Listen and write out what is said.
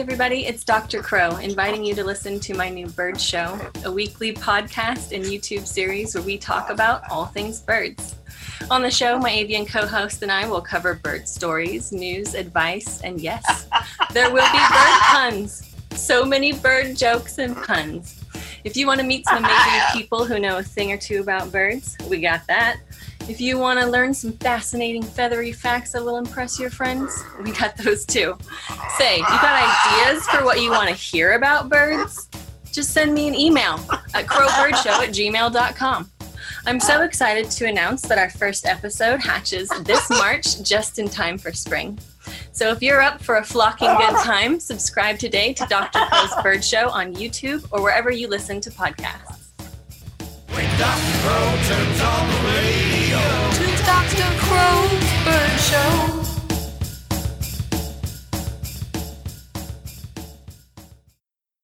everybody. It's Dr. Crow inviting you to listen to my new Bird Show, a weekly podcast and YouTube series where we talk about all things birds. On the show, my avian co host and I will cover bird stories, news, advice, and yes, there will be bird puns. So many bird jokes and puns. If you want to meet some amazing people who know a thing or two about birds, we got that. If you want to learn some fascinating feathery facts that will impress your friends, we got those too. Say, you got ideas for what you want to hear about birds? Just send me an email at crowbirdshow at gmail.com. I'm so excited to announce that our first episode hatches this March just in time for spring. So if you're up for a flocking good time, subscribe today to Dr. Crow's Bird Show on YouTube or wherever you listen to podcasts. When Dr. Crow turns on the radio, to Dr. Crow.